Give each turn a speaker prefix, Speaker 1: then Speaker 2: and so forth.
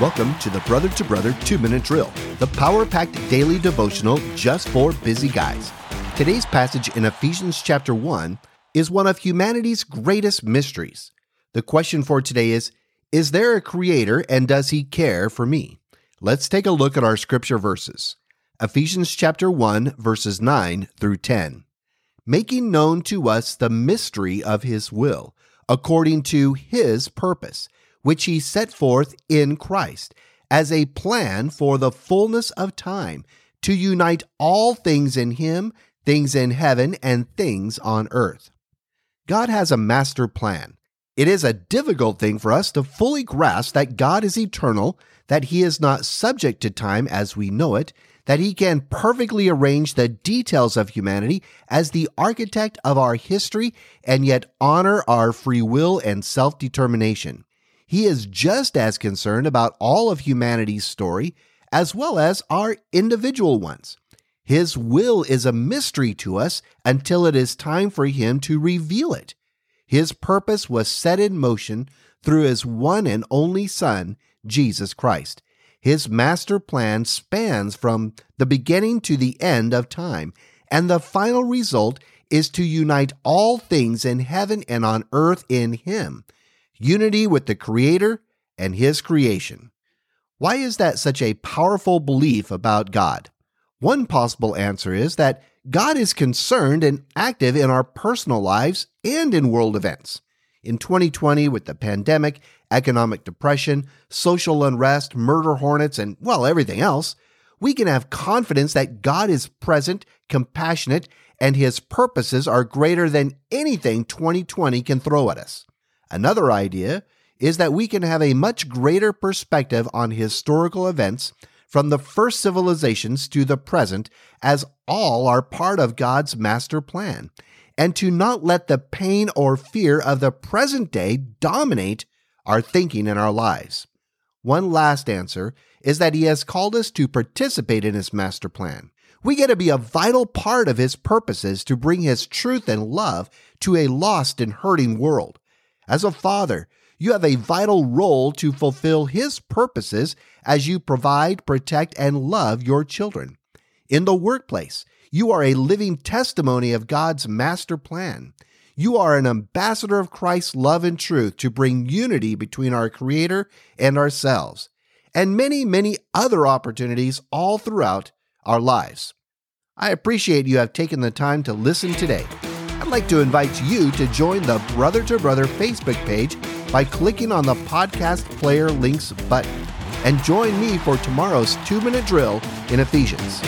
Speaker 1: Welcome to the Brother to Brother 2 Minute Drill, the power packed daily devotional just for busy guys. Today's passage in Ephesians chapter 1 is one of humanity's greatest mysteries. The question for today is Is there a creator and does he care for me? Let's take a look at our scripture verses. Ephesians chapter 1 verses 9 through 10. Making known to us the mystery of his will, according to his purpose which he set forth in Christ as a plan for the fullness of time to unite all things in him, things in heaven and things on earth. God has a master plan. It is a difficult thing for us to fully grasp that God is eternal, that he is not subject to time as we know it, that he can perfectly arrange the details of humanity as the architect of our history and yet honor our free will and self determination. He is just as concerned about all of humanity's story as well as our individual ones. His will is a mystery to us until it is time for Him to reveal it. His purpose was set in motion through His one and only Son, Jesus Christ. His master plan spans from the beginning to the end of time, and the final result is to unite all things in heaven and on earth in Him unity with the Creator and His creation. Why is that such a powerful belief about God? One possible answer is that God is concerned and active in our personal lives and in world events. In 2020, with the pandemic, economic depression, social unrest, murder hornets, and, well, everything else, we can have confidence that God is present, compassionate, and his purposes are greater than anything 2020 can throw at us. Another idea is that we can have a much greater perspective on historical events from the first civilizations to the present, as all are part of God's master plan, and to not let the pain or fear of the present day dominate our thinking and our lives. One last answer is that He has called us to participate in His master plan. We get to be a vital part of His purposes to bring His truth and love to a lost and hurting world. As a father, you have a vital role to fulfill His purposes as you provide, protect, and love your children. In the workplace, you are a living testimony of God's master plan. You are an ambassador of Christ's love and truth to bring unity between our Creator and ourselves, and many, many other opportunities all throughout our lives. I appreciate you have taken the time to listen today. I'd like to invite you to join the Brother to Brother Facebook page by clicking on the podcast player links button and join me for tomorrow's two minute drill in Ephesians.